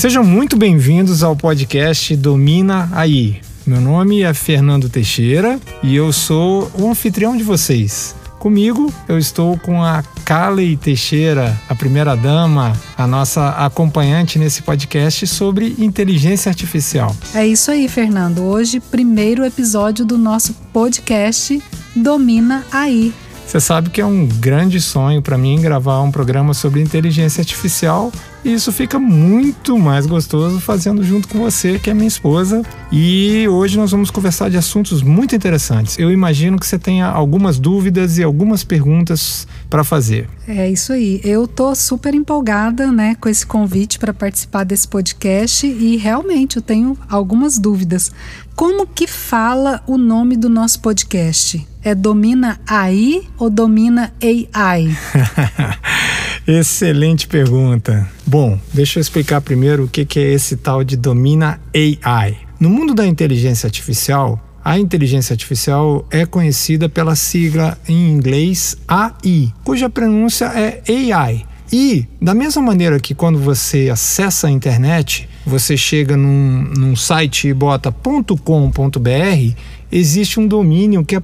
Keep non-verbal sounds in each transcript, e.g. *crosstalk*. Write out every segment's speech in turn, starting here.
Sejam muito bem-vindos ao podcast Domina Aí. Meu nome é Fernando Teixeira e eu sou o anfitrião de vocês. Comigo eu estou com a Kali Teixeira, a primeira dama, a nossa acompanhante nesse podcast sobre inteligência artificial. É isso aí, Fernando. Hoje, primeiro episódio do nosso podcast Domina Aí. Você sabe que é um grande sonho para mim gravar um programa sobre inteligência artificial e isso fica muito mais gostoso fazendo junto com você, que é minha esposa. E hoje nós vamos conversar de assuntos muito interessantes. Eu imagino que você tenha algumas dúvidas e algumas perguntas para fazer. É isso aí. Eu tô super empolgada, né, com esse convite para participar desse podcast e realmente eu tenho algumas dúvidas. Como que fala o nome do nosso podcast? É Domina AI ou Domina AI? *laughs* Excelente pergunta. Bom, deixa eu explicar primeiro o que é esse tal de Domina AI. No mundo da inteligência artificial, a inteligência artificial é conhecida pela sigla em inglês AI, cuja pronúncia é AI. E, da mesma maneira que quando você acessa a internet, você chega num, num site e bota .com.br, existe um domínio que é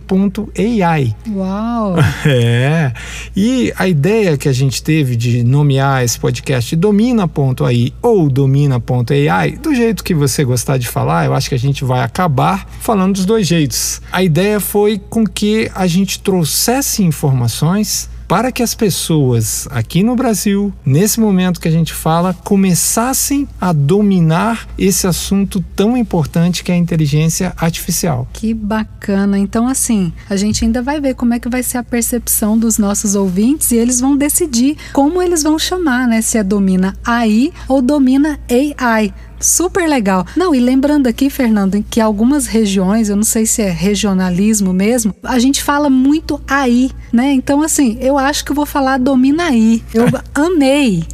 .ai. Uau! *laughs* É. E a ideia que a gente teve de nomear esse podcast domina.ai ou domina.ai, do jeito que você gostar de falar, eu acho que a gente vai acabar falando dos dois jeitos. A ideia foi com que a gente trouxesse informações para que as pessoas aqui no Brasil, nesse momento que a gente fala, começassem a dominar esse assunto tão importante que é a inteligência artificial. Que bacana. Então, assim, a gente ainda vai ver como é que vai ser a percepção dos nossos ouvintes e eles vão decidir como eles vão chamar, né? Se é domina AI ou domina AI. Super legal. Não, e lembrando aqui, Fernando, que algumas regiões, eu não sei se é regionalismo mesmo, a gente fala muito aí, né? Então, assim, eu acho que eu vou falar domina aí. Eu *laughs* amei.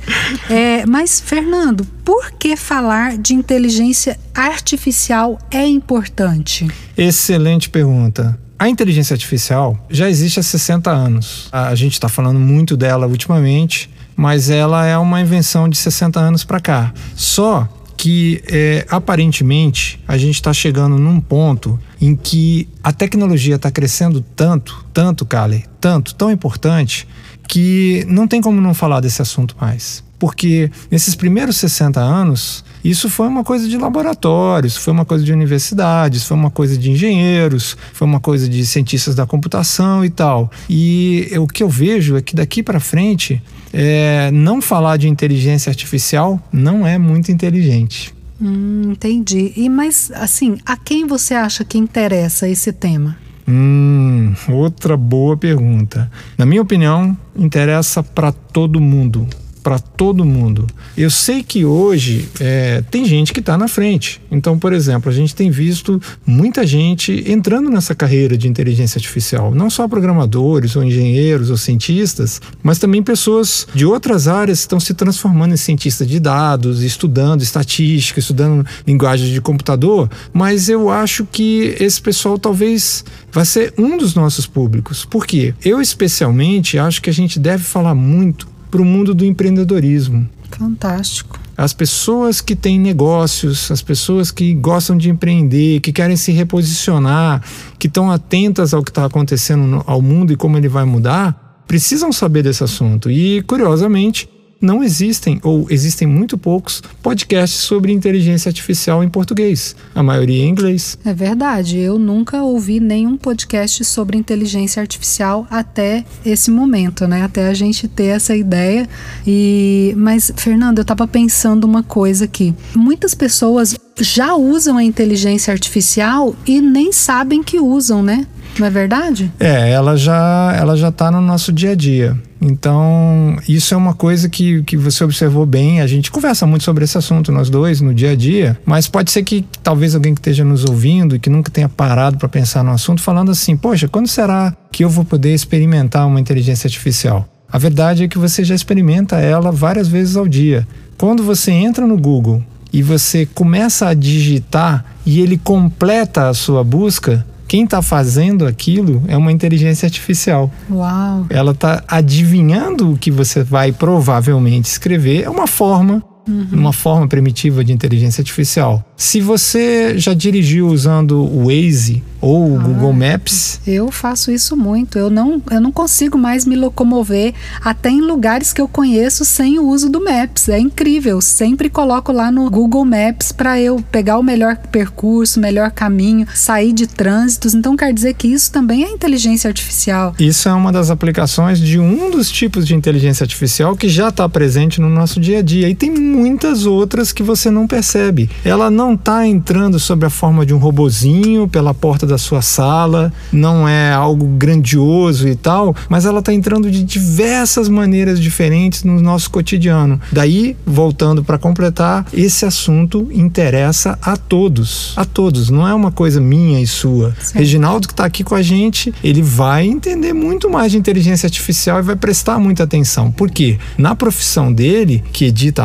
É, mas, Fernando, por que falar de inteligência artificial é importante? Excelente pergunta. A inteligência artificial já existe há 60 anos. A gente está falando muito dela ultimamente, mas ela é uma invenção de 60 anos para cá. Só que é, aparentemente a gente está chegando num ponto em que a tecnologia está crescendo tanto, tanto, Kali, tanto, tão importante, que não tem como não falar desse assunto mais. Porque nesses primeiros 60 anos, isso foi uma coisa de laboratórios, foi uma coisa de universidades, foi uma coisa de engenheiros, foi uma coisa de cientistas da computação e tal. E o que eu vejo é que daqui para frente é, não falar de inteligência artificial não é muito inteligente. Hum, entendi. E mas assim, a quem você acha que interessa esse tema? Hum, outra boa pergunta. Na minha opinião, interessa para todo mundo para todo mundo. Eu sei que hoje é, tem gente que está na frente. Então, por exemplo, a gente tem visto muita gente entrando nessa carreira de inteligência artificial, não só programadores ou engenheiros ou cientistas, mas também pessoas de outras áreas estão se transformando em cientistas de dados, estudando estatística, estudando linguagem de computador. Mas eu acho que esse pessoal talvez vai ser um dos nossos públicos. Por quê? Eu especialmente acho que a gente deve falar muito para o mundo do empreendedorismo. Fantástico. As pessoas que têm negócios, as pessoas que gostam de empreender, que querem se reposicionar, que estão atentas ao que está acontecendo no, ao mundo e como ele vai mudar, precisam saber desse assunto. E, curiosamente, não existem, ou existem muito poucos, podcasts sobre inteligência artificial em português. A maioria em inglês. É verdade. Eu nunca ouvi nenhum podcast sobre inteligência artificial até esse momento, né? Até a gente ter essa ideia. E mas Fernando, eu estava pensando uma coisa aqui. Muitas pessoas já usam a inteligência artificial e nem sabem que usam, né? Não é verdade? É, ela já ela já está no nosso dia a dia. Então, isso é uma coisa que, que você observou bem. A gente conversa muito sobre esse assunto, nós dois, no dia a dia, mas pode ser que talvez alguém que esteja nos ouvindo e que nunca tenha parado para pensar no assunto, falando assim: poxa, quando será que eu vou poder experimentar uma inteligência artificial? A verdade é que você já experimenta ela várias vezes ao dia. Quando você entra no Google e você começa a digitar e ele completa a sua busca, quem está fazendo aquilo é uma inteligência artificial. Uau! Ela está adivinhando o que você vai provavelmente escrever. É uma forma uhum. uma forma primitiva de inteligência artificial. Se você já dirigiu usando o Waze ou o ah, Google Maps, eu faço isso muito. Eu não, eu não consigo mais me locomover até em lugares que eu conheço sem o uso do Maps. É incrível. Sempre coloco lá no Google Maps para eu pegar o melhor percurso, o melhor caminho, sair de trânsitos. Então quer dizer que isso também é inteligência artificial. Isso é uma das aplicações de um dos tipos de inteligência artificial que já está presente no nosso dia a dia. E tem muitas outras que você não percebe. Ela não está entrando sob a forma de um robozinho pela porta da sua sala, não é algo grandioso e tal, mas ela está entrando de diversas maneiras diferentes no nosso cotidiano. Daí, voltando para completar, esse assunto interessa a todos, a todos, não é uma coisa minha e sua. Reginaldo que está aqui com a gente, ele vai entender muito mais de inteligência artificial e vai prestar muita atenção. Por quê? Na profissão dele, que edita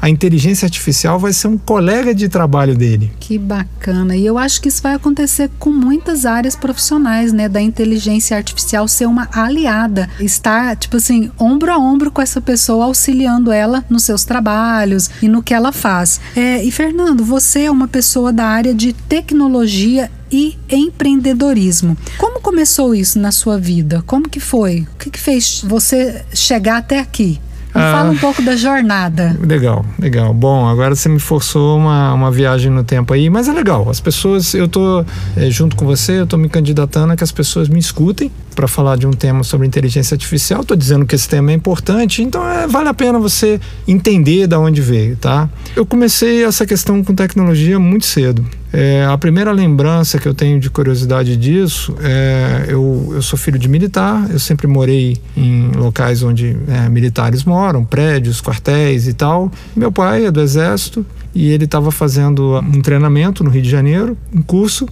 a inteligência artificial vai ser um colega de trabalho dele. Que bacana. E eu acho que isso vai acontecer com muitas áreas profissionais, né, da inteligência artificial ser uma aliada, estar tipo assim, ombro a ombro com essa pessoa, auxiliando ela nos seus trabalhos e no que ela faz. É, e Fernando, você é uma pessoa da área de tecnologia e empreendedorismo. Como começou isso na sua vida? Como que foi? O que, que fez você chegar até aqui? Me ah, fala um pouco da jornada. Legal, legal. Bom, agora você me forçou uma, uma viagem no tempo aí, mas é legal. As pessoas, eu tô é, junto com você, eu tô me candidatando a que as pessoas me escutem para falar de um tema sobre inteligência artificial. Estou dizendo que esse tema é importante, então é, vale a pena você entender da onde veio, tá? Eu comecei essa questão com tecnologia muito cedo. É, a primeira lembrança que eu tenho de curiosidade disso é eu, eu sou filho de militar, eu sempre morei em locais onde é, militares moram, prédios, quartéis e tal. Meu pai é do exército e ele estava fazendo um treinamento no Rio de Janeiro, um curso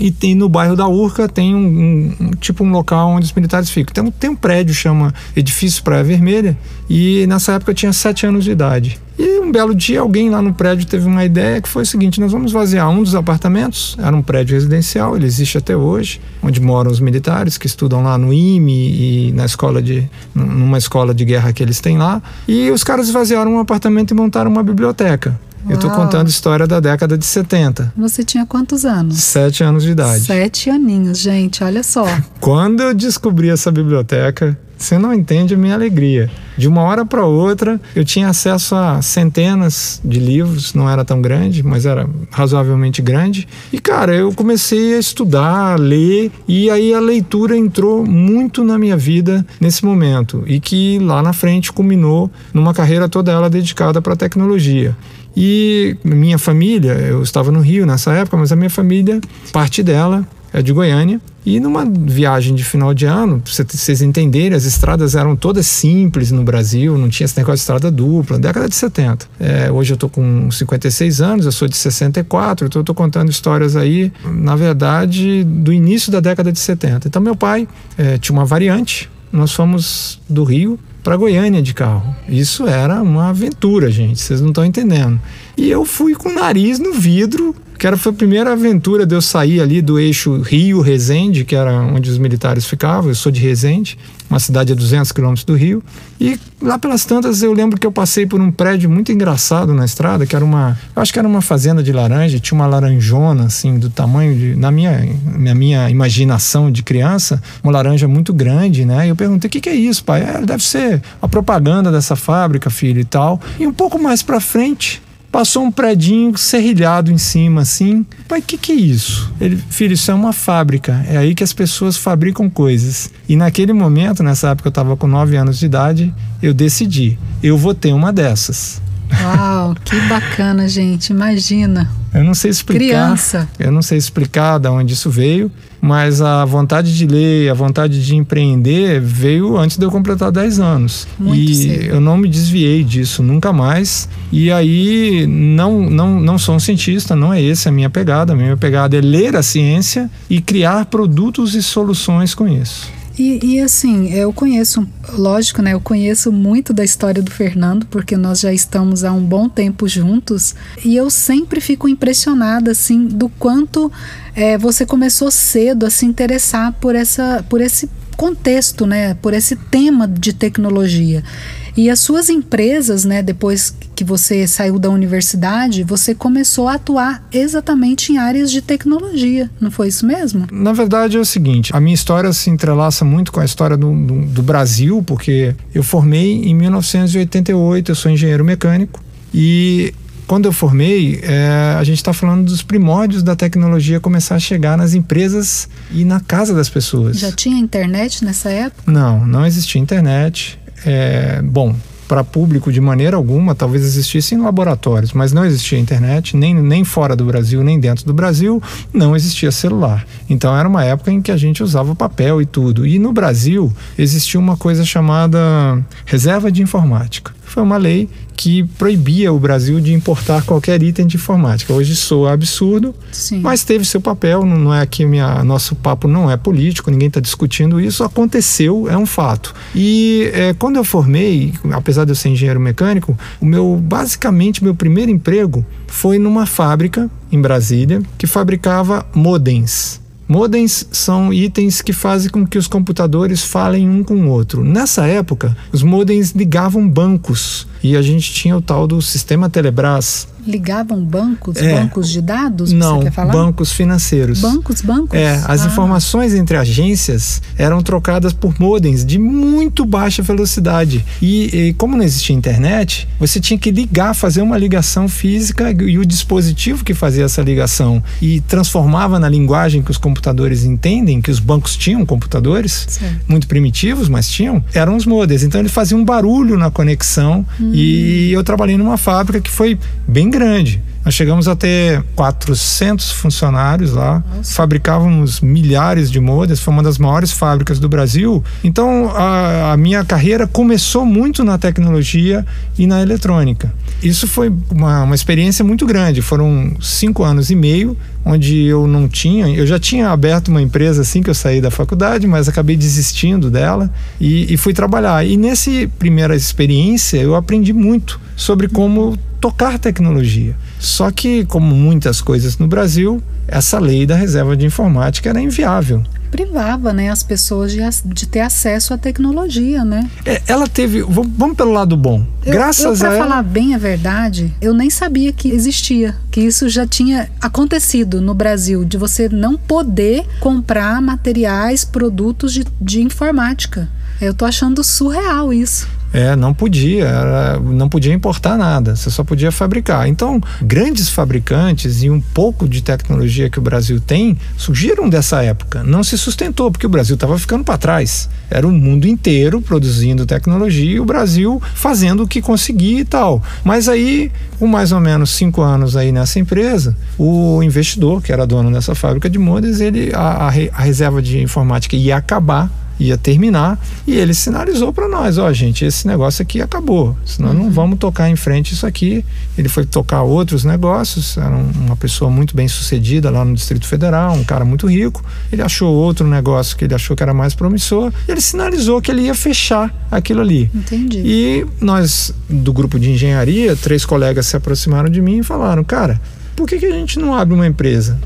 e tem no bairro da Urca tem um, um, tipo um local onde os militares ficam. Tem, tem um prédio chama Edifício Praia Vermelha e nessa época eu tinha sete anos de idade. E um belo dia alguém lá no prédio teve uma ideia que foi o seguinte: nós vamos vaziar um dos apartamentos, era um prédio residencial, ele existe até hoje, onde moram os militares que estudam lá no IME e na escola de numa escola de guerra que eles têm lá. E os caras vaziaram um apartamento e montaram uma biblioteca. Eu estou contando história da década de 70. Você tinha quantos anos? Sete anos de idade. Sete aninhos, gente, olha só. *laughs* Quando eu descobri essa biblioteca, você não entende a minha alegria. De uma hora para outra, eu tinha acesso a centenas de livros, não era tão grande, mas era razoavelmente grande. E cara, eu comecei a estudar, a ler, e aí a leitura entrou muito na minha vida nesse momento, e que lá na frente culminou numa carreira toda ela dedicada para a tecnologia. E minha família, eu estava no Rio nessa época, mas a minha família, parte dela é de Goiânia. E numa viagem de final de ano, para vocês entenderem, as estradas eram todas simples no Brasil, não tinha esse negócio de estrada dupla, década de 70. É, hoje eu estou com 56 anos, eu sou de 64, então eu estou contando histórias aí, na verdade, do início da década de 70. Então meu pai é, tinha uma variante, nós fomos do Rio para Goiânia de carro. Isso era uma aventura, gente, vocês não estão entendendo. E eu fui com o nariz no vidro, que era foi a primeira aventura de eu sair ali do eixo Rio-Resende, que era onde os militares ficavam. Eu sou de Resende, uma cidade a 200 quilômetros do Rio. E lá pelas tantas eu lembro que eu passei por um prédio muito engraçado na estrada, que era uma, eu acho que era uma fazenda de laranja, tinha uma laranjona assim do tamanho de, na minha, na minha imaginação de criança, uma laranja muito grande, né? E eu perguntei: "O que, que é isso, pai?" É, deve ser a propaganda dessa fábrica, filho e tal. E um pouco mais para frente, passou um predinho serrilhado em cima, assim. Pai, o que, que é isso? Ele, filho, isso é uma fábrica. É aí que as pessoas fabricam coisas. E naquele momento, nessa época eu estava com 9 anos de idade, eu decidi, eu vou ter uma dessas. Uau, que bacana, gente. Imagina. Eu não sei explicar. Criança. Eu não sei explicar de onde isso veio, mas a vontade de ler, a vontade de empreender veio antes de eu completar 10 anos. Muito e cedo. eu não me desviei disso nunca mais. E aí não, não, não sou um cientista, não é essa a minha pegada. A minha pegada é ler a ciência e criar produtos e soluções com isso. E, e, assim, eu conheço, lógico, né? Eu conheço muito da história do Fernando, porque nós já estamos há um bom tempo juntos. E eu sempre fico impressionada, assim, do quanto é, você começou cedo a se interessar por, essa, por esse contexto, né? Por esse tema de tecnologia. E as suas empresas, né, depois que você saiu da universidade, você começou a atuar exatamente em áreas de tecnologia, não foi isso mesmo? Na verdade é o seguinte, a minha história se entrelaça muito com a história do, do, do Brasil, porque eu formei em 1988, eu sou engenheiro mecânico e quando eu formei, é, a gente está falando dos primórdios da tecnologia começar a chegar nas empresas e na casa das pessoas. Já tinha internet nessa época? Não, não existia internet. É, bom, para público de maneira alguma, talvez existisse em laboratórios, mas não existia internet, nem, nem fora do Brasil, nem dentro do Brasil, não existia celular. Então era uma época em que a gente usava papel e tudo. E no Brasil existia uma coisa chamada reserva de informática. Foi uma lei que proibia o Brasil de importar qualquer item de informática. Hoje soa absurdo, Sim. mas teve seu papel. Não é que minha, nosso papo não é político, ninguém está discutindo isso. Aconteceu, é um fato. E é, quando eu formei, apesar de eu ser engenheiro mecânico, o meu basicamente meu primeiro emprego foi numa fábrica em Brasília que fabricava modems. Modems são itens que fazem com que os computadores falem um com o outro. Nessa época, os modems ligavam bancos e a gente tinha o tal do sistema Telebrás, ligavam bancos, é, bancos de dados? Não, bancos financeiros. Bancos, bancos? É, as ah. informações entre agências eram trocadas por modems de muito baixa velocidade. E, e, como não existia internet, você tinha que ligar, fazer uma ligação física e o dispositivo que fazia essa ligação e transformava na linguagem que os computadores entendem, que os bancos tinham computadores, certo. muito primitivos, mas tinham, eram os modems. Então ele fazia um barulho na conexão hum. E eu trabalhei numa fábrica que foi bem grande. Nós chegamos a ter 400 funcionários lá, Nossa. fabricávamos milhares de modems, foi uma das maiores fábricas do Brasil. Então a, a, minha carreira começou muito na tecnologia e na eletrônica. Isso foi uma, uma experiência muito grande. Foram cinco anos e meio onde eu não tinha, eu já tinha aberto uma empresa assim que eu saí da faculdade, mas acabei desistindo dela e, e fui trabalhar. E nessa primeira experiência eu aprendi muito sobre como tocar tecnologia. Só que, como muitas coisas no Brasil, essa lei da reserva de informática era inviável. Privava né, as pessoas de, de ter acesso à tecnologia, né? É, ela teve. Vamos pelo lado bom. Eu, Graças eu, pra a. Para falar bem a verdade, eu nem sabia que existia, que isso já tinha acontecido no Brasil, de você não poder comprar materiais, produtos de, de informática. Eu tô achando surreal isso. É, não podia, era, não podia importar nada, você só podia fabricar. Então, grandes fabricantes e um pouco de tecnologia que o Brasil tem surgiram dessa época. Não se sustentou, porque o Brasil estava ficando para trás. Era o mundo inteiro produzindo tecnologia e o Brasil fazendo o que conseguia e tal. Mas aí, com mais ou menos cinco anos aí nessa empresa, o investidor, que era dono dessa fábrica de modas, ele, a, a reserva de informática ia acabar ia terminar e ele sinalizou para nós, ó, oh, gente, esse negócio aqui acabou, senão uhum. não vamos tocar em frente isso aqui. Ele foi tocar outros negócios, era uma pessoa muito bem sucedida lá no Distrito Federal, um cara muito rico. Ele achou outro negócio que ele achou que era mais promissor, e ele sinalizou que ele ia fechar aquilo ali. Entendi. E nós do grupo de engenharia, três colegas se aproximaram de mim e falaram, cara, por que, que a gente não abre uma empresa?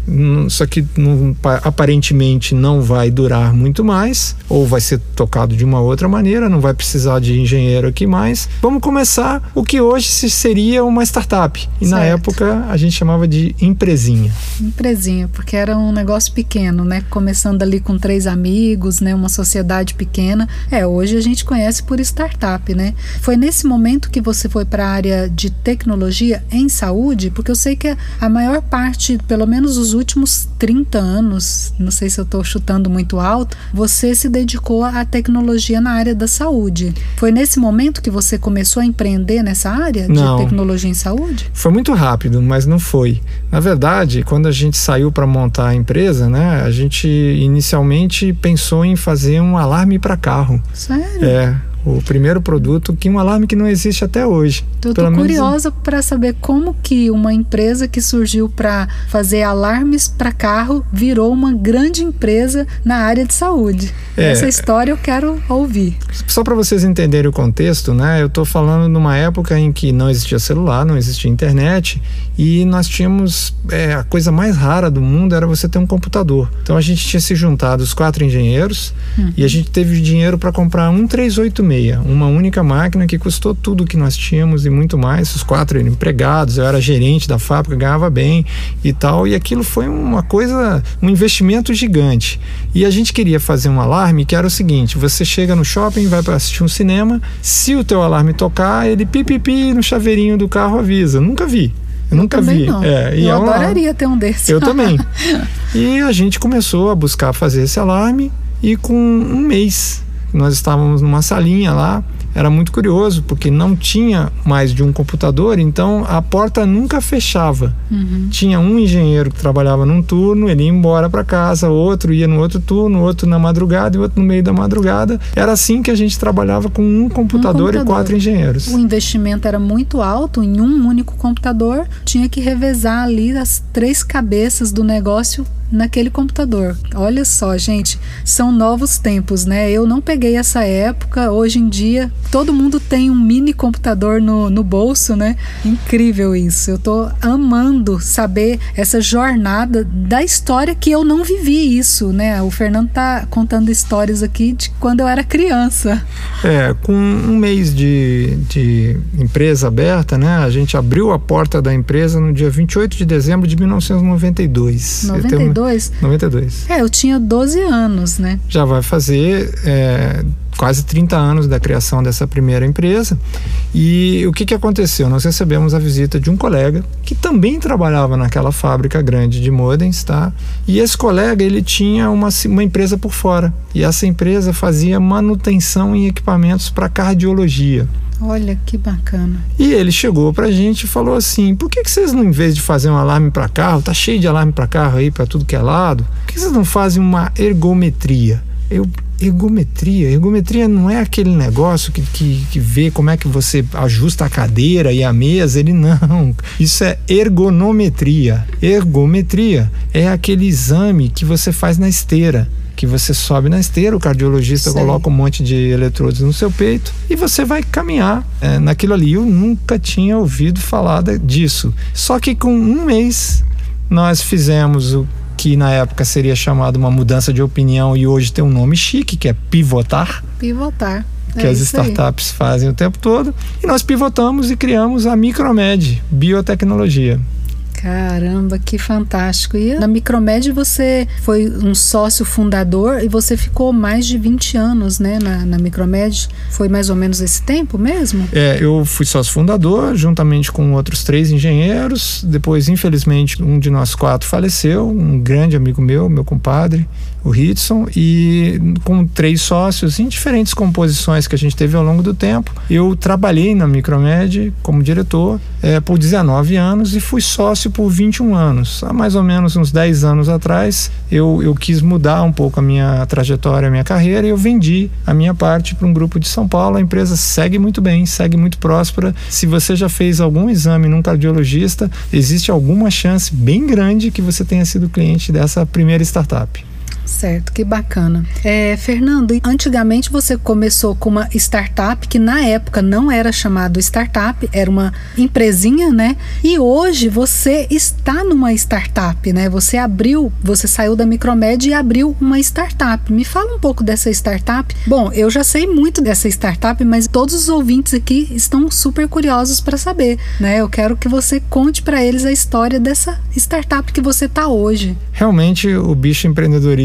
Só que não, aparentemente não vai durar muito mais, ou vai ser tocado de uma outra maneira, não vai precisar de engenheiro aqui mais. Vamos começar o que hoje seria uma startup. E certo. na época a gente chamava de empresinha. Empresinha, porque era um negócio pequeno, né? Começando ali com três amigos, né? Uma sociedade pequena. É, hoje a gente conhece por startup, né? Foi nesse momento que você foi para a área de tecnologia em saúde, porque eu sei que a maior parte, pelo menos os últimos 30 anos, não sei se eu estou chutando muito alto, você se dedicou à tecnologia na área da saúde. Foi nesse momento que você começou a empreender nessa área não, de tecnologia em saúde? Foi muito rápido, mas não foi. Na verdade, quando a gente saiu para montar a empresa, né, a gente inicialmente pensou em fazer um alarme para carro. Sério? É o primeiro produto que um alarme que não existe até hoje. Estou curiosa menos... para saber como que uma empresa que surgiu para fazer alarmes para carro virou uma grande empresa na área de saúde. É, Essa história eu quero ouvir. Só para vocês entenderem o contexto, né? Eu estou falando numa época em que não existia celular, não existia internet e nós tínhamos é, a coisa mais rara do mundo era você ter um computador. Então a gente tinha se juntado os quatro engenheiros uhum. e a gente teve dinheiro para comprar um 386 meia. Uma única máquina que custou tudo que nós tínhamos e muito mais. Os quatro empregados, eu era gerente da fábrica, ganhava bem e tal. E aquilo foi uma coisa, um investimento gigante. E a gente queria fazer um alarme que era o seguinte: você chega no shopping, vai para assistir um cinema, se o teu alarme tocar, ele pipipi no chaveirinho do carro avisa. Nunca vi. Eu nunca vi. Não. É, eu é adoraria ter um desses. Eu também. *laughs* e a gente começou a buscar fazer esse alarme e com um mês nós estávamos numa salinha lá era muito curioso, porque não tinha mais de um computador, então a porta nunca fechava. Uhum. Tinha um engenheiro que trabalhava num turno, ele ia embora para casa, outro ia no outro turno, outro na madrugada e outro no meio da madrugada. Era assim que a gente trabalhava com um computador, um computador. e quatro engenheiros. O investimento era muito alto em um único computador, tinha que revezar ali as três cabeças do negócio naquele computador. Olha só, gente, são novos tempos, né? Eu não peguei essa época. Hoje em dia, todo mundo tem um mini computador no, no bolso, né? Incrível isso. Eu tô amando saber essa jornada da história que eu não vivi isso, né? O Fernando tá contando histórias aqui de quando eu era criança. É, com um mês de, de empresa aberta, né? A gente abriu a porta da empresa no dia 28 de dezembro de 1992. 92? 92? 92. É, eu tinha 12 anos, né? Já vai fazer é, quase 30 anos da criação dessa primeira empresa. E o que, que aconteceu? Nós recebemos a visita de um colega que também trabalhava naquela fábrica grande de modems, tá? E esse colega, ele tinha uma, uma empresa por fora. E essa empresa fazia manutenção em equipamentos para cardiologia. Olha que bacana. E ele chegou pra gente e falou assim: por que, que vocês não, em vez de fazer um alarme para carro, tá cheio de alarme para carro aí para tudo que é lado, por que vocês não fazem uma ergometria? Eu, ergometria. Ergometria não é aquele negócio que, que, que, vê como é que você ajusta a cadeira e a mesa. Ele não. Isso é ergonometria. Ergometria é aquele exame que você faz na esteira que você sobe na esteira, o cardiologista Sei. coloca um monte de eletrodos no seu peito e você vai caminhar é, naquilo ali. Eu nunca tinha ouvido falar disso. Só que com um mês nós fizemos o que na época seria chamado uma mudança de opinião e hoje tem um nome chique, que é pivotar. Pivotar. Que é as startups aí. fazem o tempo todo. E nós pivotamos e criamos a Micromed Biotecnologia. Caramba, que fantástico. E na Micromed você foi um sócio fundador e você ficou mais de 20 anos, né, na, na Micromed. Foi mais ou menos esse tempo mesmo? É, eu fui sócio fundador, juntamente com outros três engenheiros. Depois, infelizmente, um de nós quatro faleceu, um grande amigo meu, meu compadre o Hitson, e com três sócios em diferentes composições que a gente teve ao longo do tempo. Eu trabalhei na Micromed como diretor é, por 19 anos e fui sócio por 21 anos. Há mais ou menos uns 10 anos atrás, eu, eu quis mudar um pouco a minha trajetória, a minha carreira, e eu vendi a minha parte para um grupo de São Paulo. A empresa segue muito bem, segue muito próspera. Se você já fez algum exame num cardiologista, existe alguma chance bem grande que você tenha sido cliente dessa primeira startup. Certo, que bacana. É, Fernando, antigamente você começou com uma startup que na época não era chamado startup, era uma empresinha, né? E hoje você está numa startup, né? Você abriu, você saiu da Micromed e abriu uma startup. Me fala um pouco dessa startup. Bom, eu já sei muito dessa startup, mas todos os ouvintes aqui estão super curiosos para saber, né? Eu quero que você conte para eles a história dessa startup que você está hoje. Realmente o bicho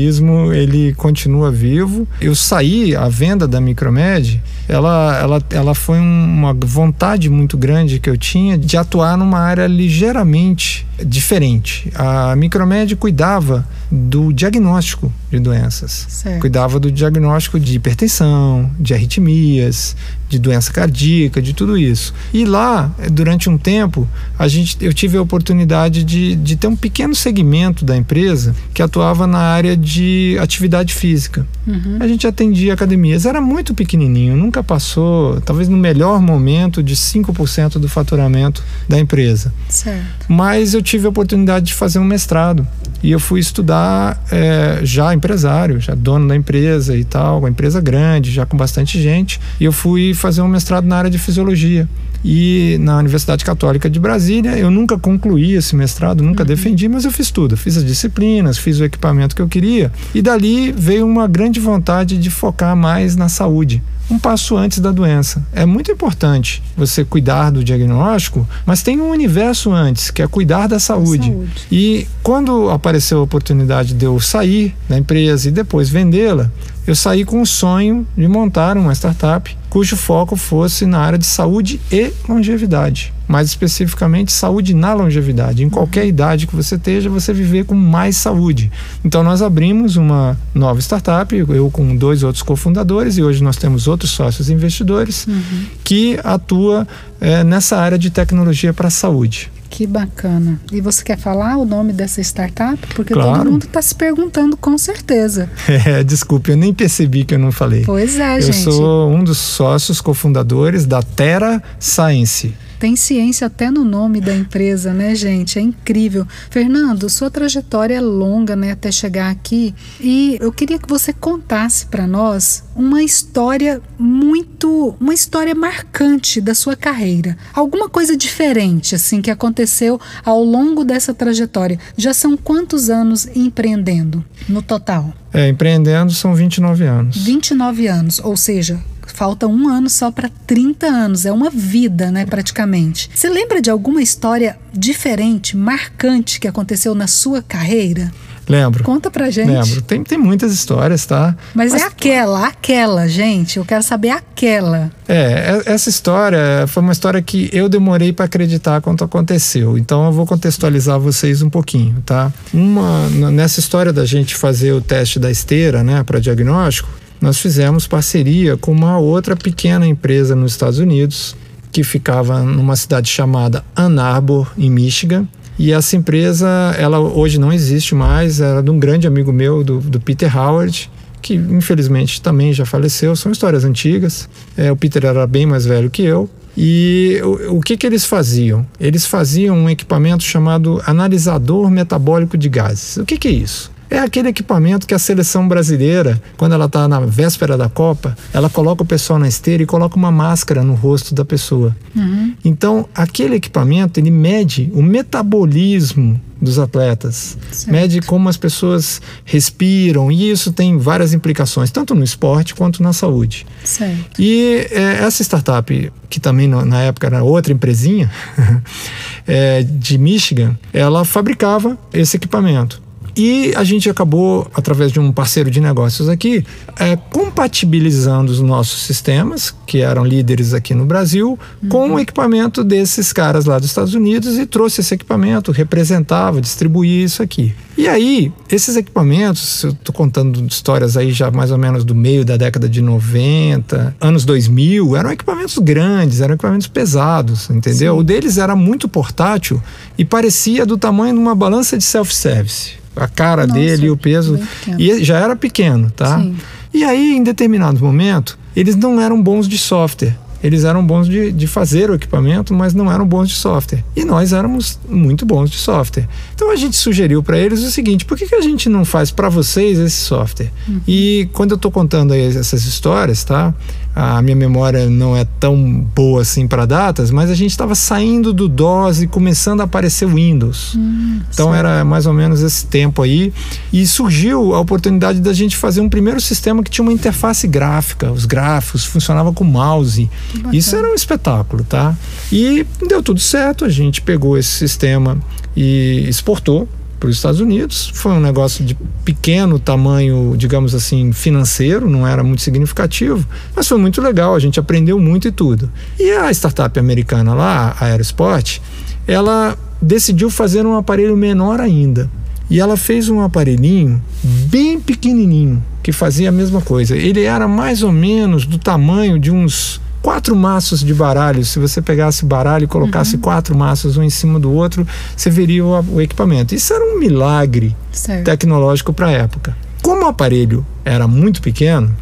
empreendedorismo ele continua vivo. Eu saí, a venda da Micromed, ela, ela, ela foi uma vontade muito grande que eu tinha de atuar numa área ligeiramente diferente. A Micromed cuidava do diagnóstico de doenças. Certo. Cuidava do diagnóstico de hipertensão, de arritmias, de doença cardíaca, de tudo isso. E lá, durante um tempo, a gente, eu tive a oportunidade de, de ter um pequeno segmento da empresa que atuava na área de atividade física. Uhum. A gente atendia academias, era muito pequenininho, nunca passou, talvez no melhor momento, de 5% do faturamento da empresa. Certo. Mas eu tive a oportunidade de fazer um mestrado e eu fui estudar é, já empresário, já dono da empresa e tal, uma empresa grande, já com bastante gente. E eu fui fazer um mestrado na área de fisiologia e na Universidade Católica de Brasília. Eu nunca concluí esse mestrado, nunca uhum. defendi, mas eu fiz tudo. Fiz as disciplinas, fiz o equipamento que eu queria e dali veio uma grande vontade de focar mais na saúde um passo antes da doença. É muito importante você cuidar do diagnóstico, mas tem um universo antes, que é cuidar da saúde. saúde. E quando apareceu a oportunidade de eu sair da empresa e depois vendê-la, eu saí com o sonho de montar uma startup cujo foco fosse na área de saúde e longevidade. Mais especificamente, saúde na longevidade. Em qualquer uhum. idade que você esteja, você viver com mais saúde. Então, nós abrimos uma nova startup, eu com dois outros cofundadores, e hoje nós temos outros sócios investidores, uhum. que atua é, nessa área de tecnologia para a saúde. Que bacana. E você quer falar o nome dessa startup? Porque claro. todo mundo está se perguntando com certeza. *laughs* É, desculpe, eu nem percebi que eu não falei. Pois é, eu gente. Eu sou um dos sócios cofundadores da Terra Science. Tem ciência até no nome da empresa, né, gente? É incrível. Fernando, sua trajetória é longa, né, até chegar aqui. E eu queria que você contasse para nós uma história muito, uma história marcante da sua carreira. Alguma coisa diferente, assim, que aconteceu ao longo dessa trajetória. Já são quantos anos empreendendo no total? É, empreendendo são 29 anos. 29 anos, ou seja, falta um ano só para 30 anos, é uma vida, né, praticamente. Você lembra de alguma história diferente, marcante que aconteceu na sua carreira? Lembro. Conta pra gente. Lembro. Tem, tem muitas histórias, tá? Mas, Mas, é aquela, aquela, gente. Eu quero saber aquela. É, essa história foi uma história que eu demorei para acreditar quando aconteceu. Então eu vou contextualizar vocês um pouquinho, tá? Uma, nessa história da gente fazer o teste da esteira, né, para diagnóstico, nós fizemos parceria com uma outra pequena empresa nos Estados Unidos, que ficava numa cidade chamada Ann Arbor, em Michigan. E essa empresa, ela hoje não existe mais, era de um grande amigo meu, do, do Peter Howard, que infelizmente também já faleceu. São histórias antigas. É, o Peter era bem mais velho que eu. E o, o que, que eles faziam? Eles faziam um equipamento chamado analisador metabólico de gases. O que, que é isso? É aquele equipamento que a seleção brasileira, quando ela está na véspera da Copa, ela coloca o pessoal na esteira e coloca uma máscara no rosto da pessoa. Uhum. Então, aquele equipamento, ele mede o metabolismo dos atletas, certo. mede como as pessoas respiram, e isso tem várias implicações, tanto no esporte quanto na saúde. Certo. E é, essa startup, que também na época era outra empresinha, *laughs* é, de Michigan, ela fabricava esse equipamento. E a gente acabou, através de um parceiro de negócios aqui, é, compatibilizando os nossos sistemas, que eram líderes aqui no Brasil, uhum. com o equipamento desses caras lá dos Estados Unidos e trouxe esse equipamento, representava, distribuía isso aqui. E aí, esses equipamentos, eu estou contando histórias aí já mais ou menos do meio da década de 90, anos 2000, eram equipamentos grandes, eram equipamentos pesados, entendeu? Sim. O deles era muito portátil e parecia do tamanho de uma balança de self-service a cara Nossa, dele e o peso. E já era pequeno, tá? Sim. E aí, em determinado momento, eles não eram bons de software. Eles eram bons de, de fazer o equipamento, mas não eram bons de software. E nós éramos muito bons de software. Então a gente sugeriu para eles o seguinte: por que, que a gente não faz para vocês esse software? Uhum. E quando eu estou contando essas histórias, tá? a minha memória não é tão boa assim para datas, mas a gente estava saindo do DOS e começando a aparecer o Windows. Hum, então certo. era mais ou menos esse tempo aí. E surgiu a oportunidade da gente fazer um primeiro sistema que tinha uma interface gráfica, os gráficos funcionava com mouse. Isso era um espetáculo, tá? E deu tudo certo, a gente pegou esse sistema e exportou para os Estados Unidos. Foi um negócio de pequeno tamanho, digamos assim, financeiro, não era muito significativo, mas foi muito legal, a gente aprendeu muito e tudo. E a startup americana lá, a Aerosport, ela decidiu fazer um aparelho menor ainda. E ela fez um aparelhinho bem pequenininho que fazia a mesma coisa. Ele era mais ou menos do tamanho de uns quatro maços de baralho. Se você pegasse baralho e colocasse uhum. quatro maços um em cima do outro, você veria o, o equipamento. Isso era um milagre certo. tecnológico para a época. Como o aparelho era muito pequeno,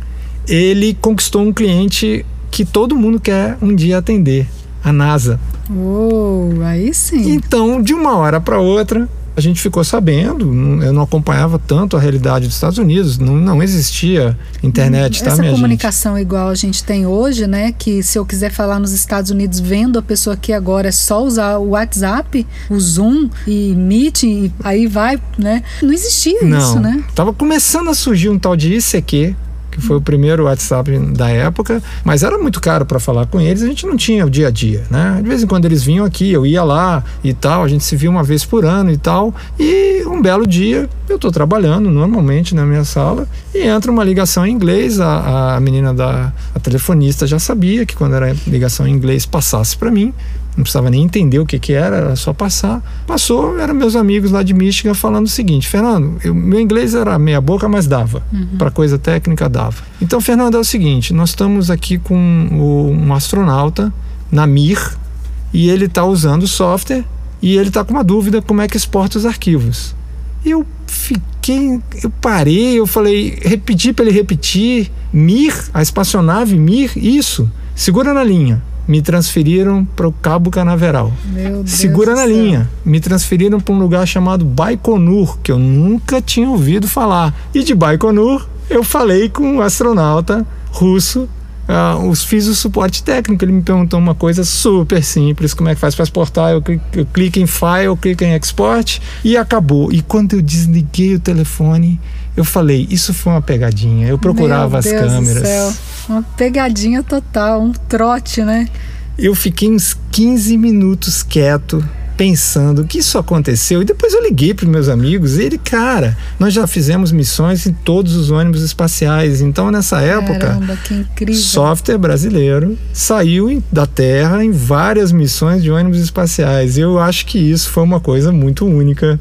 ele conquistou um cliente que todo mundo quer um dia atender, a NASA. Uou, aí sim. Então, de uma hora para outra, a gente ficou sabendo, eu não acompanhava tanto a realidade dos Estados Unidos, não, não existia internet, tá, Essa minha comunicação gente? igual a gente tem hoje, né? Que se eu quiser falar nos Estados Unidos vendo a pessoa aqui agora, é só usar o WhatsApp, o Zoom e Meet, e aí vai, né? Não existia não, isso, né? Tava começando a surgir um tal de ICQ, que foi o primeiro WhatsApp da época, mas era muito caro para falar com eles, a gente não tinha o dia a dia, né? De vez em quando eles vinham aqui, eu ia lá e tal, a gente se via uma vez por ano e tal, e um belo dia eu estou trabalhando normalmente na minha sala e entra uma ligação em inglês, a, a menina da a telefonista já sabia que quando era ligação em inglês passasse para mim, não precisava nem entender o que, que era, era só passar. Passou, eram meus amigos lá de Michigan falando o seguinte: Fernando, eu, meu inglês era meia boca, mas dava. Uhum. Para coisa técnica, dava. Então, Fernando, é o seguinte: nós estamos aqui com um astronauta na Mir e ele está usando o software e ele está com uma dúvida como é que exporta os arquivos. Eu fiquei, eu parei, eu falei, repeti para ele repetir, Mir, a espaçonave Mir, isso, segura na linha me transferiram para o Cabo Canaveral. Meu Deus Segura na céu. linha. Me transferiram para um lugar chamado Baikonur, que eu nunca tinha ouvido falar. E de Baikonur, eu falei com um astronauta russo Uh, os, fiz o suporte técnico. Ele me perguntou uma coisa super simples: como é que faz para exportar? Eu, eu clico em File, eu clico em Export e acabou. E quando eu desliguei o telefone, eu falei: Isso foi uma pegadinha. Eu procurava Meu Deus as câmeras. Do céu. Uma pegadinha total, um trote, né? Eu fiquei uns 15 minutos quieto, pensando que isso aconteceu. E depois eu liguei para meus amigos e ele, cara, nós já fizemos missões em todos os ônibus espaciais. Então, nessa época, Caramba, software brasileiro saiu da Terra em várias missões de ônibus espaciais. Eu acho que isso foi uma coisa muito única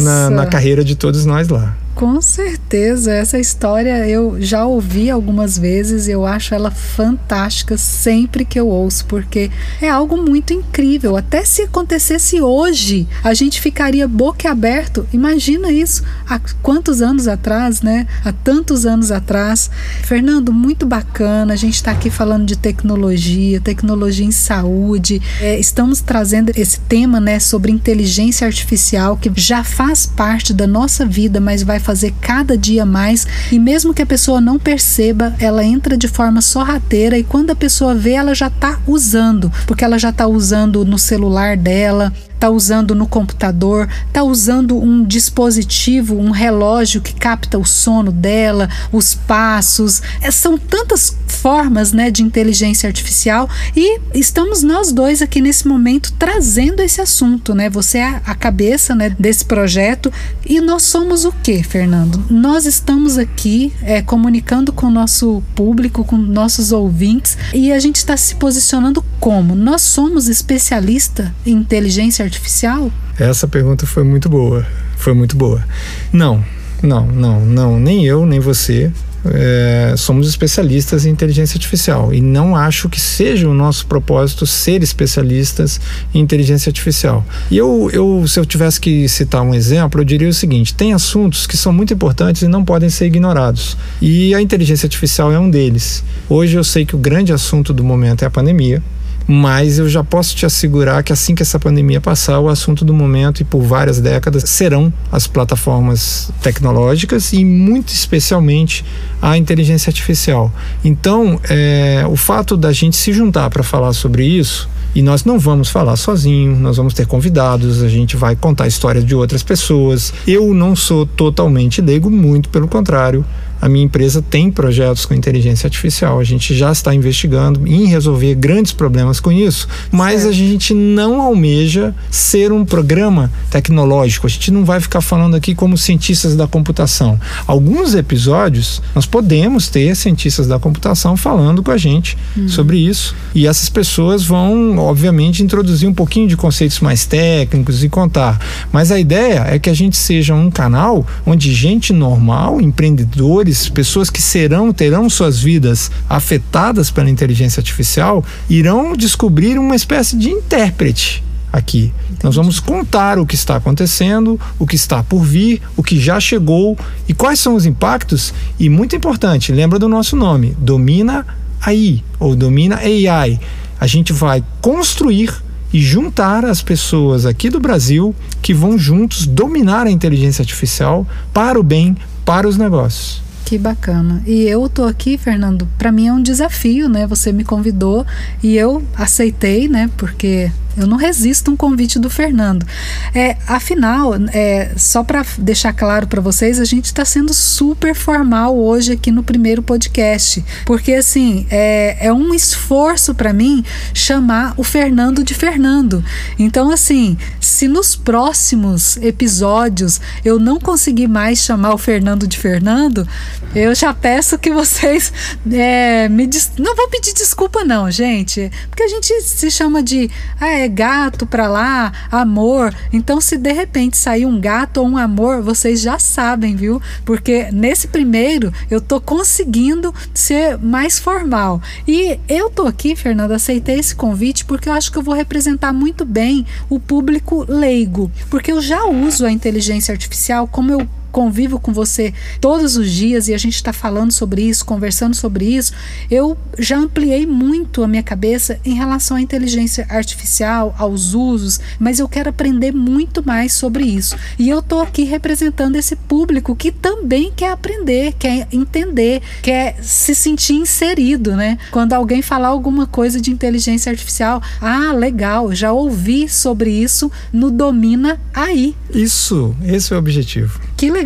na, na carreira de todos nós lá. Com certeza, essa história eu já ouvi algumas vezes, eu acho ela fantástica sempre que eu ouço, porque é algo muito incrível. Até se acontecesse hoje, a gente ficaria boca aberto. Imagina isso há quantos anos atrás, né? Há tantos anos atrás. Fernando, muito bacana. A gente está aqui falando de tecnologia, tecnologia em saúde. É, estamos trazendo esse tema, né, sobre inteligência artificial que já faz parte da nossa vida, mas vai fazer cada dia mais e mesmo que a pessoa não perceba, ela entra de forma sorrateira e quando a pessoa vê, ela já está usando, porque ela já está usando no celular dela, está usando no computador, está usando um dispositivo, um relógio que capta o sono dela, os passos. É, são tantas formas né, de inteligência artificial e estamos nós dois aqui nesse momento trazendo esse assunto. Né? Você é a cabeça né, desse projeto e nós somos o que, Fernando? Nós estamos aqui é, comunicando com o nosso público, com nossos ouvintes e a gente está se posicionando como? Nós somos especialista em inteligência artificial? Essa pergunta foi muito boa. Foi muito boa. Não, não, não, não. Nem eu, nem você. É, somos especialistas em inteligência artificial e não acho que seja o nosso propósito ser especialistas em inteligência artificial. E eu, eu, se eu tivesse que citar um exemplo, eu diria o seguinte: tem assuntos que são muito importantes e não podem ser ignorados. E a inteligência artificial é um deles. Hoje eu sei que o grande assunto do momento é a pandemia mas eu já posso te assegurar que assim que essa pandemia passar, o assunto do momento e por várias décadas serão as plataformas tecnológicas e muito especialmente a inteligência artificial. Então, é, o fato da gente se juntar para falar sobre isso e nós não vamos falar sozinho, nós vamos ter convidados, a gente vai contar histórias de outras pessoas. Eu não sou totalmente leigo, muito pelo contrário. A minha empresa tem projetos com inteligência artificial. A gente já está investigando em resolver grandes problemas com isso, mas certo. a gente não almeja ser um programa tecnológico. A gente não vai ficar falando aqui como cientistas da computação. Alguns episódios nós podemos ter cientistas da computação falando com a gente uhum. sobre isso e essas pessoas vão, obviamente, introduzir um pouquinho de conceitos mais técnicos e contar. Mas a ideia é que a gente seja um canal onde gente normal, empreendedores pessoas que serão, terão suas vidas afetadas pela inteligência artificial, irão descobrir uma espécie de intérprete aqui. Entendi. Nós vamos contar o que está acontecendo, o que está por vir, o que já chegou e quais são os impactos. E muito importante, lembra do nosso nome: Domina AI ou Domina AI. A gente vai construir e juntar as pessoas aqui do Brasil que vão juntos dominar a inteligência artificial para o bem, para os negócios. Que bacana. E eu tô aqui, Fernando, para mim é um desafio, né? Você me convidou e eu aceitei, né? Porque eu não resisto um convite do Fernando. É, afinal, é, só para deixar claro para vocês, a gente está sendo super formal hoje aqui no primeiro podcast, porque assim é, é um esforço para mim chamar o Fernando de Fernando. Então, assim, se nos próximos episódios eu não conseguir mais chamar o Fernando de Fernando, eu já peço que vocês é, me não vou pedir desculpa não, gente, porque a gente se chama de ah, é gato para lá, amor. Então, se de repente sair um gato ou um amor, vocês já sabem, viu? Porque nesse primeiro eu tô conseguindo ser mais formal. E eu tô aqui, Fernanda, aceitei esse convite porque eu acho que eu vou representar muito bem o público leigo, porque eu já uso a inteligência artificial como eu convivo com você todos os dias e a gente está falando sobre isso, conversando sobre isso, eu já ampliei muito a minha cabeça em relação à inteligência artificial, aos usos, mas eu quero aprender muito mais sobre isso. E eu estou aqui representando esse público que também quer aprender, quer entender, quer se sentir inserido, né? Quando alguém falar alguma coisa de inteligência artificial, ah, legal, já ouvi sobre isso no Domina aí. Isso, esse é o objetivo. Que legal.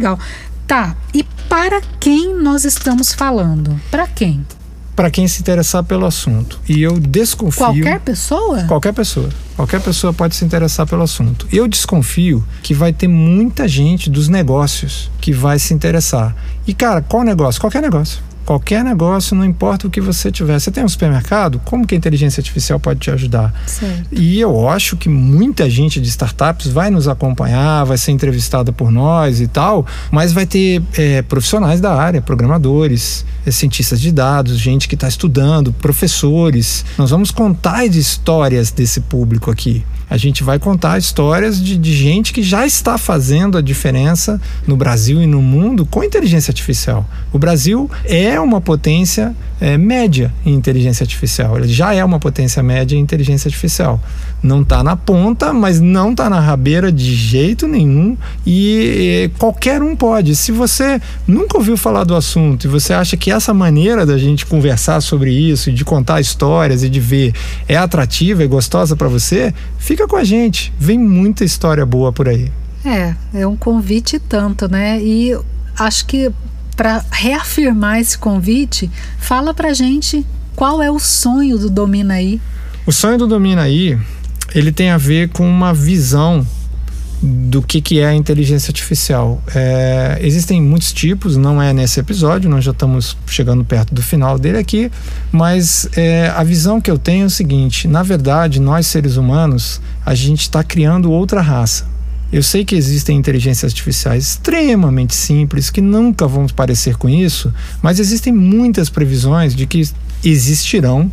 Tá, e para quem nós estamos falando? Para quem? Para quem se interessar pelo assunto. E eu desconfio. Qualquer pessoa? Qualquer pessoa. Qualquer pessoa pode se interessar pelo assunto. Eu desconfio que vai ter muita gente dos negócios que vai se interessar. E, cara, qual negócio? Qualquer negócio qualquer negócio, não importa o que você tiver. Você tem um supermercado, como que a inteligência artificial pode te ajudar? E eu acho que muita gente de startups vai nos acompanhar, vai ser entrevistada por nós e tal, mas vai ter é, profissionais da área, programadores, é, cientistas de dados, gente que está estudando, professores. Nós vamos contar as histórias desse público aqui a gente vai contar histórias de, de, gente que já está fazendo a diferença no Brasil e no mundo com inteligência artificial. O Brasil é uma potência é, média em inteligência artificial, ele já é uma potência média em inteligência artificial. Não está na ponta, mas não está na rabeira de jeito nenhum e, e qualquer um pode. Se você nunca ouviu falar do assunto e você acha que essa maneira da gente conversar sobre isso, de contar histórias e de ver é atrativa e gostosa para você, fica com a gente. Vem muita história boa por aí. É, é um convite tanto, né? E acho que para reafirmar esse convite, fala pra gente qual é o sonho do Domina aí. O sonho do Domina aí, ele tem a ver com uma visão do que, que é a inteligência artificial. É, existem muitos tipos, não é nesse episódio, nós já estamos chegando perto do final dele aqui, mas é, a visão que eu tenho é o seguinte: na verdade, nós seres humanos, a gente está criando outra raça. Eu sei que existem inteligências artificiais extremamente simples que nunca vão parecer com isso, mas existem muitas previsões de que existirão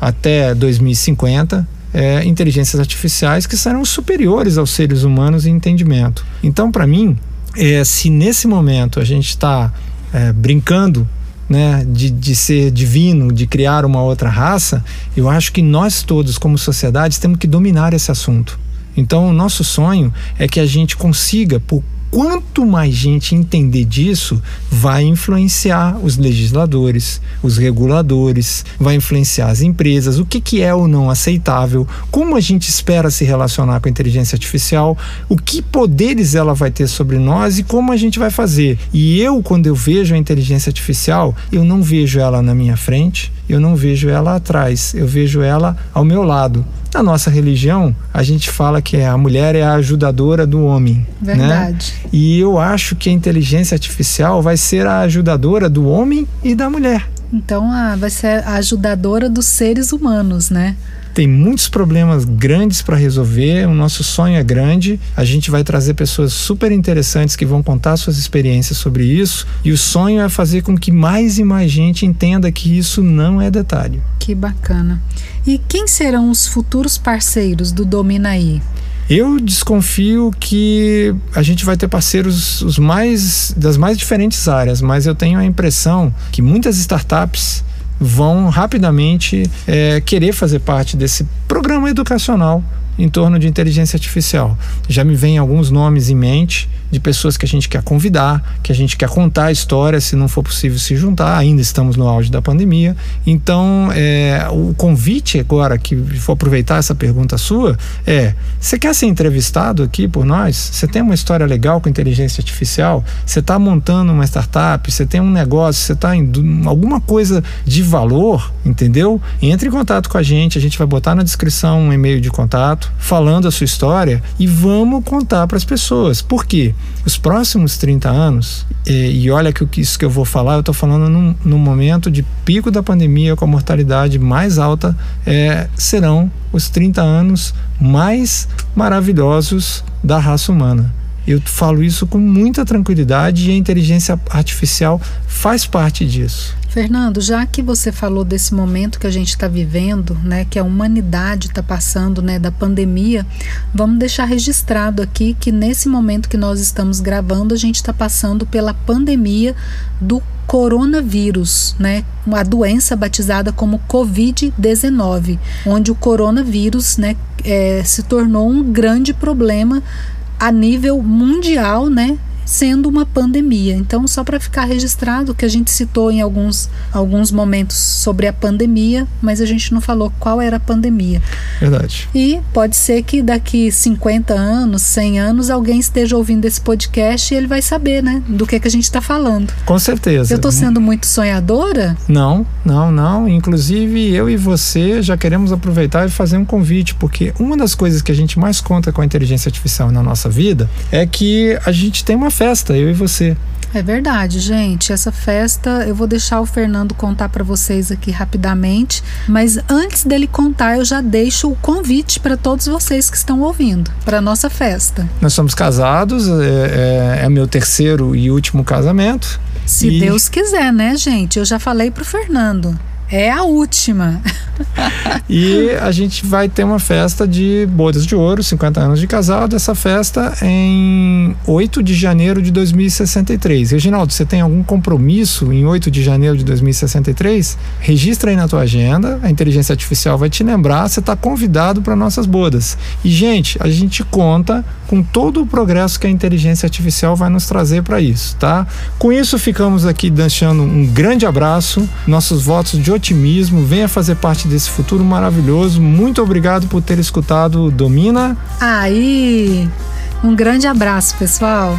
até 2050 é, inteligências artificiais que serão superiores aos seres humanos em entendimento. Então, para mim, é, se nesse momento a gente está é, brincando né, de, de ser divino, de criar uma outra raça, eu acho que nós todos, como sociedade, temos que dominar esse assunto. Então, o nosso sonho é que a gente consiga, por quanto mais gente entender disso, vai influenciar os legisladores, os reguladores, vai influenciar as empresas, o que, que é ou não aceitável, como a gente espera se relacionar com a inteligência artificial, o que poderes ela vai ter sobre nós e como a gente vai fazer. E eu, quando eu vejo a inteligência artificial, eu não vejo ela na minha frente, eu não vejo ela atrás, eu vejo ela ao meu lado. Na nossa religião, a gente fala que a mulher é a ajudadora do homem. Né? Verdade. Né? E eu acho que a inteligência artificial vai ser a ajudadora do homem e da mulher. Então, a, vai ser a ajudadora dos seres humanos, né? Tem muitos problemas grandes para resolver. O nosso sonho é grande. A gente vai trazer pessoas super interessantes que vão contar suas experiências sobre isso. E o sonho é fazer com que mais e mais gente entenda que isso não é detalhe. Que bacana. E quem serão os futuros parceiros do Dominaí? Eu desconfio que a gente vai ter parceiros os mais das mais diferentes áreas, mas eu tenho a impressão que muitas startups vão rapidamente é, querer fazer parte desse programa educacional em torno de inteligência artificial. Já me vem alguns nomes em mente de pessoas que a gente quer convidar, que a gente quer contar a história, se não for possível se juntar. Ainda estamos no auge da pandemia. Então, é, o convite agora, que vou aproveitar essa pergunta sua, é: você quer ser entrevistado aqui por nós? Você tem uma história legal com inteligência artificial? Você está montando uma startup? Você tem um negócio? Você está em alguma coisa de valor? Entendeu? Entre em contato com a gente. A gente vai botar na descrição um e-mail de contato falando a sua história e vamos contar para as pessoas. Por quê? Os próximos 30 anos, e, e olha que isso que eu vou falar, eu estou falando num, num, momento de pico da pandemia com a mortalidade mais alta, é, serão os 30 anos mais maravilhosos da raça humana. Eu falo isso com muita tranquilidade e a inteligência artificial faz parte disso. Fernando, já que você falou desse momento que a gente está vivendo, né, que a humanidade está passando, né, da pandemia, vamos deixar registrado aqui que nesse momento que nós estamos gravando, a gente está passando pela pandemia do coronavírus, né, a doença batizada como Covid-19, onde o coronavírus, né, é, se tornou um grande problema a nível mundial, né, sendo uma pandemia. Então, só para ficar registrado que a gente citou em alguns, alguns momentos sobre a pandemia, mas a gente não falou qual era a pandemia. Verdade. E pode ser que daqui 50 anos, 100 anos, alguém esteja ouvindo esse podcast e ele vai saber, né, do que, que a gente está falando. Com certeza. Eu estou sendo muito sonhadora? Não, não, não. Inclusive, eu e você já queremos aproveitar e fazer um convite, porque uma das coisas que a gente mais conta com a inteligência artificial na nossa vida é que a gente tem uma festa, eu e você. É verdade, gente. Essa festa eu vou deixar o Fernando contar para vocês aqui rapidamente, mas antes dele contar, eu já deixo o convite para todos vocês que estão ouvindo para nossa festa. Nós somos casados, é, é, é meu terceiro e último casamento. Se e... Deus quiser, né, gente? Eu já falei pro Fernando. É a última. *laughs* e a gente vai ter uma festa de bodas de ouro, 50 anos de casado. Essa festa em 8 de janeiro de 2063. Reginaldo, você tem algum compromisso em 8 de janeiro de 2063? Registra aí na tua agenda, a inteligência artificial vai te lembrar, você está convidado para nossas bodas. E, gente, a gente conta com todo o progresso que a inteligência artificial vai nos trazer para isso, tá? Com isso, ficamos aqui deixando um grande abraço, nossos votos de otimismo, venha fazer parte desse futuro maravilhoso. Muito obrigado por ter escutado Domina. Aí, um grande abraço, pessoal.